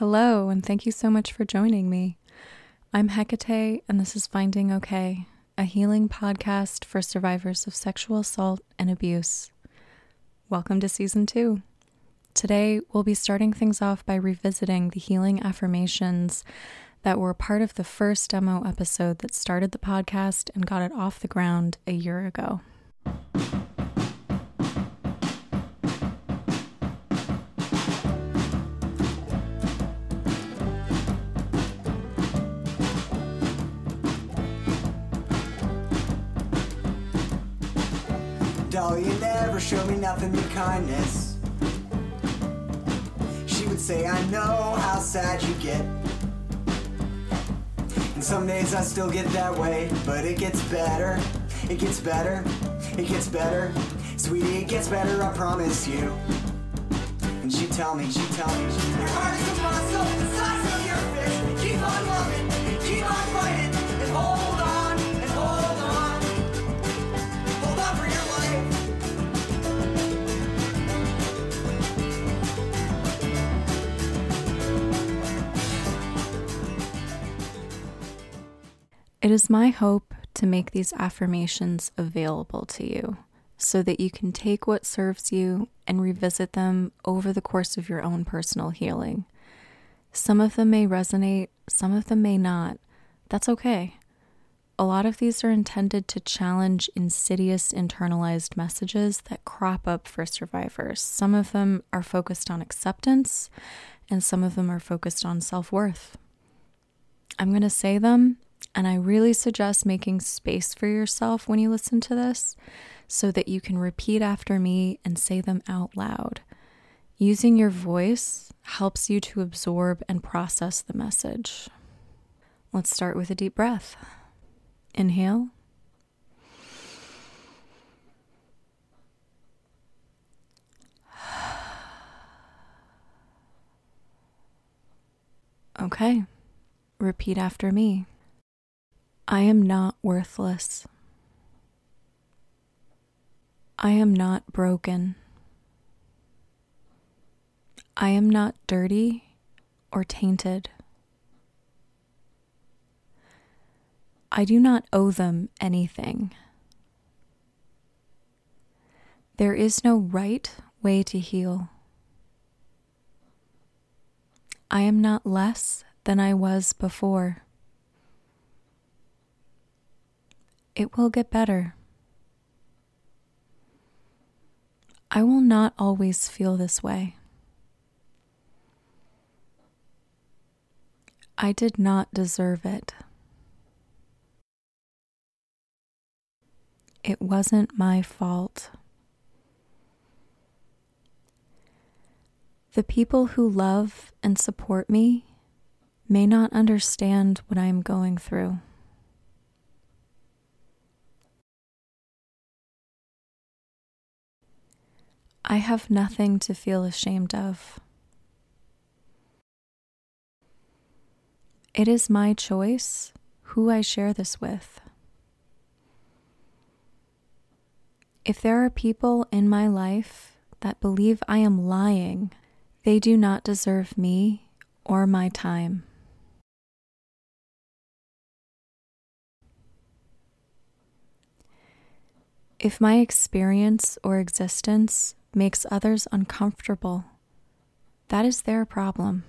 Hello, and thank you so much for joining me. I'm Hecate, and this is Finding Okay, a healing podcast for survivors of sexual assault and abuse. Welcome to season two. Today, we'll be starting things off by revisiting the healing affirmations that were part of the first demo episode that started the podcast and got it off the ground a year ago. Doll, you never show me nothing but kindness. She would say, I know how sad you get. And some days I still get that way, but it gets better. It gets better. It gets better. Sweetie, it gets better, I promise you. And she tell me, she tell me, she Your heart It is my hope to make these affirmations available to you so that you can take what serves you and revisit them over the course of your own personal healing. Some of them may resonate, some of them may not. That's okay. A lot of these are intended to challenge insidious internalized messages that crop up for survivors. Some of them are focused on acceptance, and some of them are focused on self worth. I'm going to say them, and I really suggest making space for yourself when you listen to this so that you can repeat after me and say them out loud. Using your voice helps you to absorb and process the message. Let's start with a deep breath. Inhale. Okay. Repeat after me. I am not worthless. I am not broken. I am not dirty or tainted. I do not owe them anything. There is no right way to heal. I am not less than I was before. It will get better. I will not always feel this way. I did not deserve it. It wasn't my fault. The people who love and support me may not understand what I am going through. I have nothing to feel ashamed of. It is my choice who I share this with. If there are people in my life that believe I am lying, they do not deserve me or my time. If my experience or existence makes others uncomfortable, that is their problem.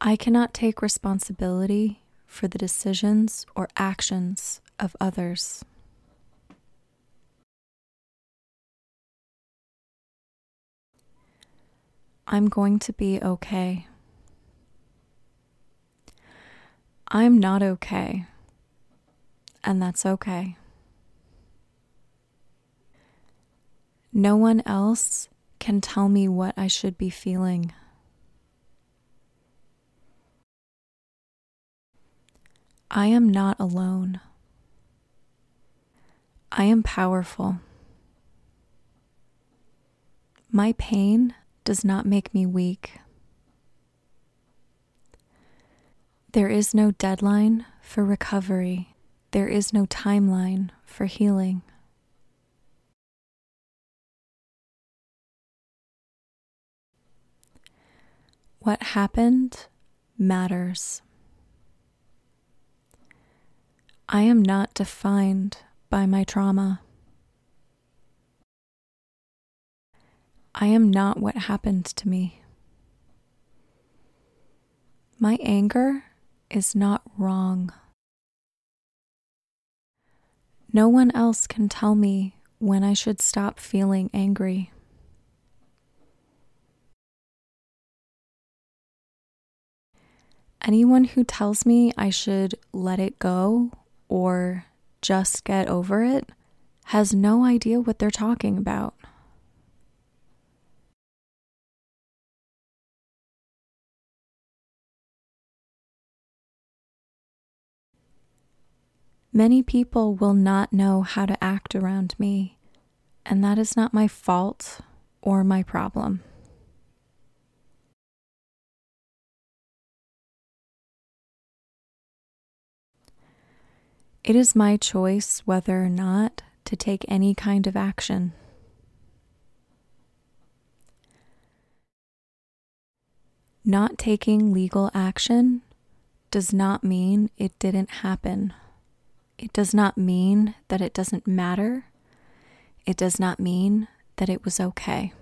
I cannot take responsibility for the decisions or actions of others. I'm going to be okay. I'm not okay, and that's okay. No one else can tell me what I should be feeling. I am not alone. I am powerful. My pain does not make me weak. There is no deadline for recovery. There is no timeline for healing. What happened matters. I am not defined by my trauma. I am not what happened to me. My anger is not wrong. No one else can tell me when I should stop feeling angry. Anyone who tells me I should let it go or just get over it has no idea what they're talking about. Many people will not know how to act around me, and that is not my fault or my problem. It is my choice whether or not to take any kind of action. Not taking legal action does not mean it didn't happen. It does not mean that it doesn't matter. It does not mean that it was okay.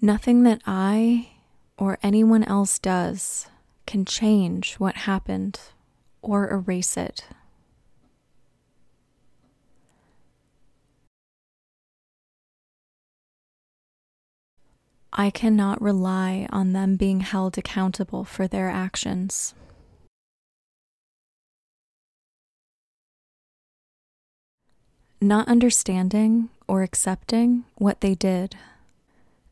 Nothing that I or anyone else does can change what happened or erase it. I cannot rely on them being held accountable for their actions. Not understanding or accepting what they did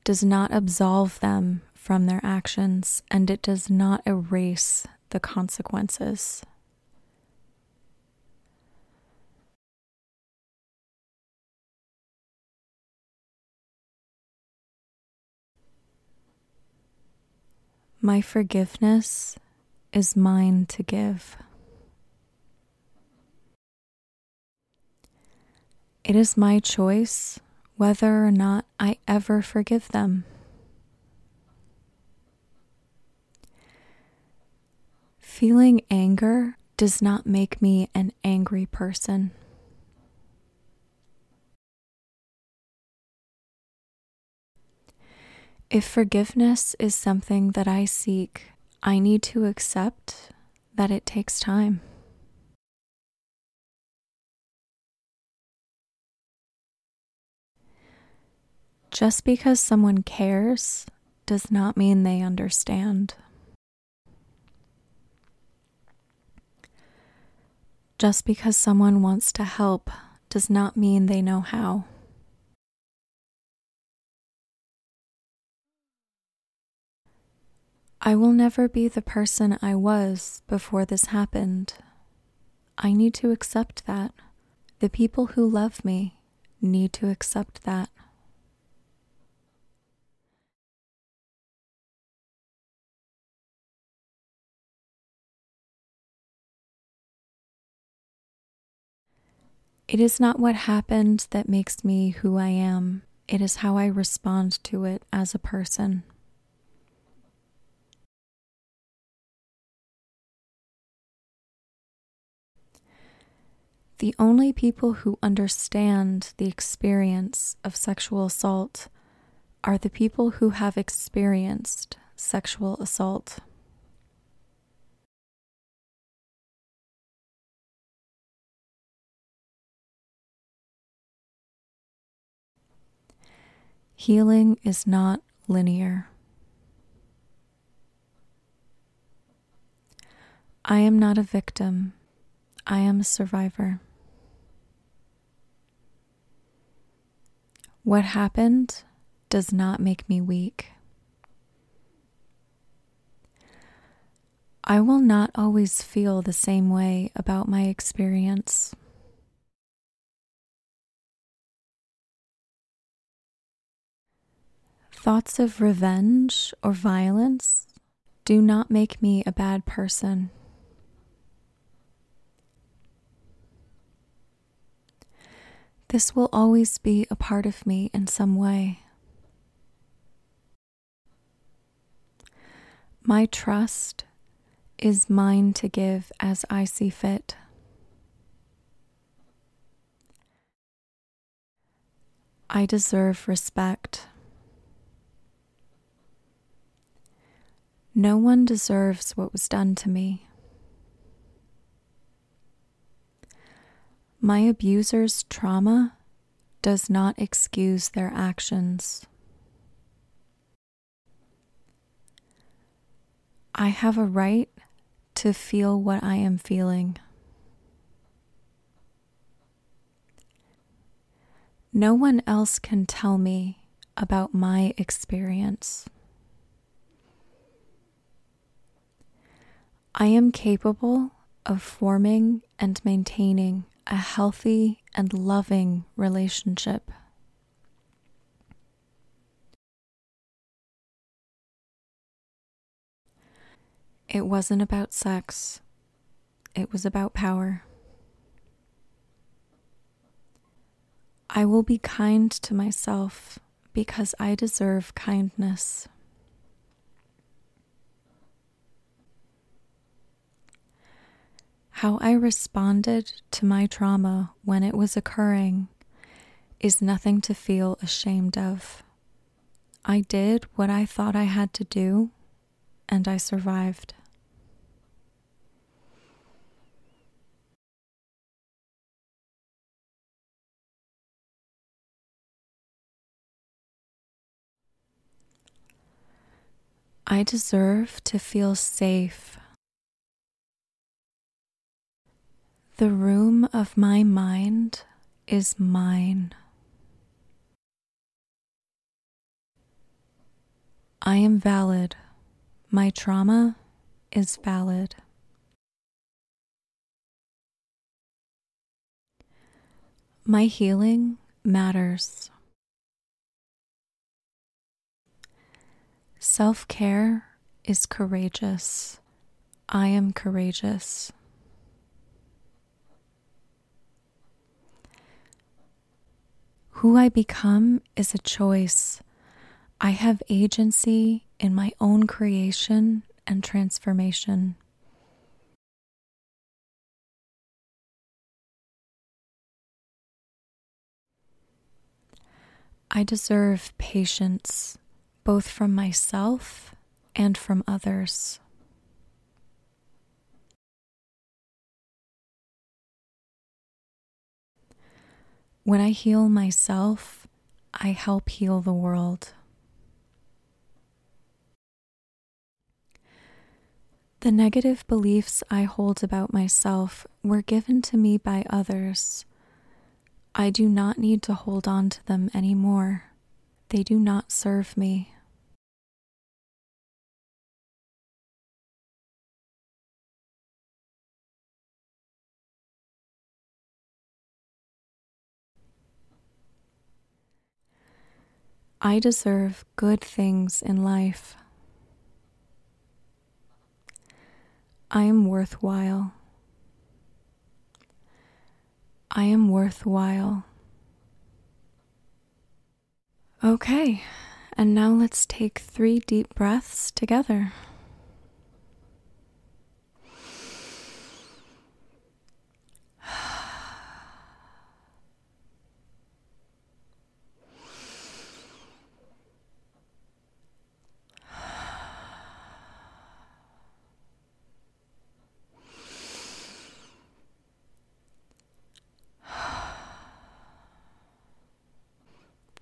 does not absolve them from their actions and it does not erase the consequences. My forgiveness is mine to give. It is my choice whether or not I ever forgive them. Feeling anger does not make me an angry person. If forgiveness is something that I seek, I need to accept that it takes time. Just because someone cares does not mean they understand. Just because someone wants to help does not mean they know how. I will never be the person I was before this happened. I need to accept that. The people who love me need to accept that. It is not what happened that makes me who I am, it is how I respond to it as a person. The only people who understand the experience of sexual assault are the people who have experienced sexual assault. Healing is not linear. I am not a victim. I am a survivor. What happened does not make me weak. I will not always feel the same way about my experience. Thoughts of revenge or violence do not make me a bad person. This will always be a part of me in some way. My trust is mine to give as I see fit. I deserve respect. No one deserves what was done to me. My abuser's trauma does not excuse their actions. I have a right to feel what I am feeling. No one else can tell me about my experience. I am capable of forming and maintaining a healthy and loving relationship. It wasn't about sex, it was about power. I will be kind to myself because I deserve kindness. How I responded to my trauma when it was occurring is nothing to feel ashamed of. I did what I thought I had to do, and I survived. I deserve to feel safe. The room of my mind is mine. I am valid. My trauma is valid. My healing matters. Self care is courageous. I am courageous. Who I become is a choice. I have agency in my own creation and transformation. I deserve patience both from myself and from others. When I heal myself, I help heal the world. The negative beliefs I hold about myself were given to me by others. I do not need to hold on to them anymore. They do not serve me. I deserve good things in life. I am worthwhile. I am worthwhile. Okay, and now let's take three deep breaths together.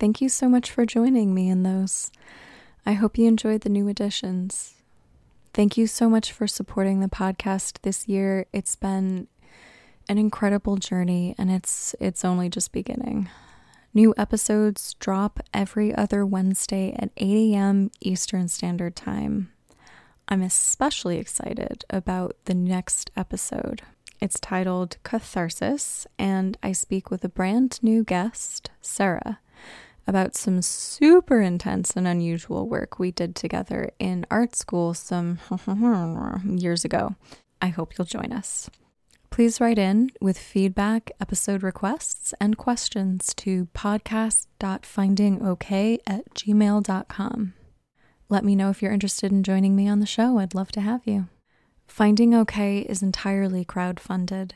Thank you so much for joining me in those. I hope you enjoyed the new additions. Thank you so much for supporting the podcast this year. It's been an incredible journey and it's it's only just beginning. New episodes drop every other Wednesday at 8 a.m. Eastern Standard Time. I'm especially excited about the next episode. It's titled Catharsis, and I speak with a brand new guest, Sarah about some super intense and unusual work we did together in art school some years ago. I hope you'll join us. Please write in with feedback, episode requests, and questions to podcast.findingok at gmail.com. Let me know if you're interested in joining me on the show. I'd love to have you. Finding OK is entirely crowdfunded.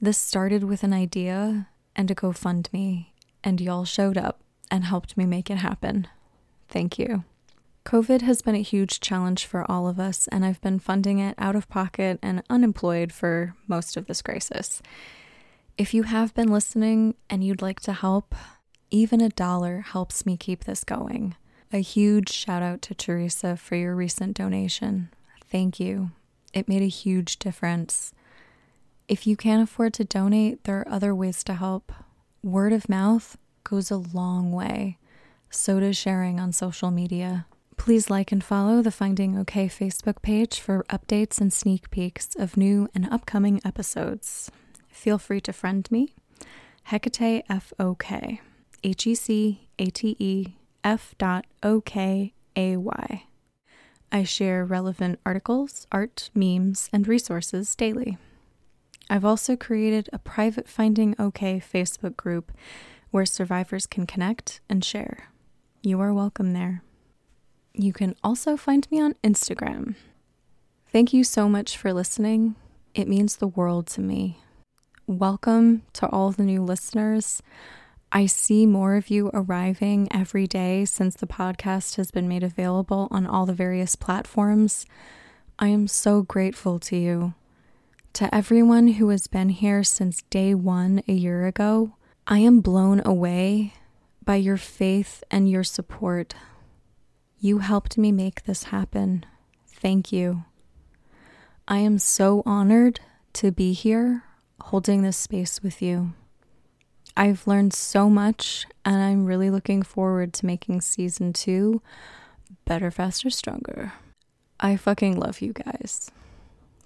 This started with an idea and a GoFundMe, and y'all showed up and helped me make it happen. Thank you. COVID has been a huge challenge for all of us, and I've been funding it out of pocket and unemployed for most of this crisis. If you have been listening and you'd like to help, even a dollar helps me keep this going. A huge shout out to Teresa for your recent donation. Thank you. It made a huge difference. If you can't afford to donate, there are other ways to help. Word of mouth goes a long way. So does sharing on social media. Please like and follow the Finding OK Facebook page for updates and sneak peeks of new and upcoming episodes. Feel free to friend me, Hecate F O K, H E C A T E F dot O K A Y. I share relevant articles, art, memes, and resources daily. I've also created a private Finding OK Facebook group where survivors can connect and share. You are welcome there. You can also find me on Instagram. Thank you so much for listening. It means the world to me. Welcome to all the new listeners. I see more of you arriving every day since the podcast has been made available on all the various platforms. I am so grateful to you. To everyone who has been here since day one a year ago, I am blown away by your faith and your support. You helped me make this happen. Thank you. I am so honored to be here holding this space with you. I've learned so much, and I'm really looking forward to making season two better, faster, stronger. I fucking love you guys.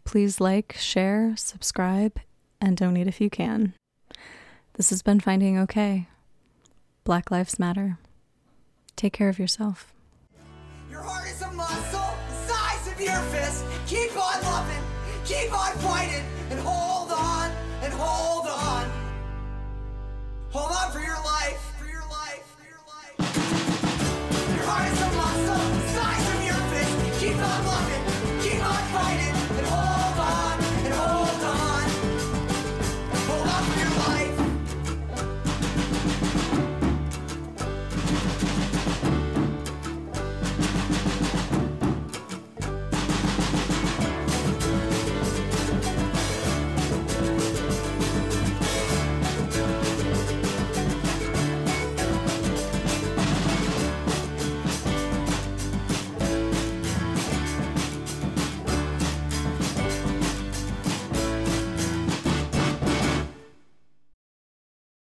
Please like, share, subscribe, and donate if you can. This has been Finding OK. Black Lives Matter. Take care of yourself. Your heart is a muscle, the size of your fist. Keep on loving, keep on fighting, and hold on, and hold on. Hold on for your life.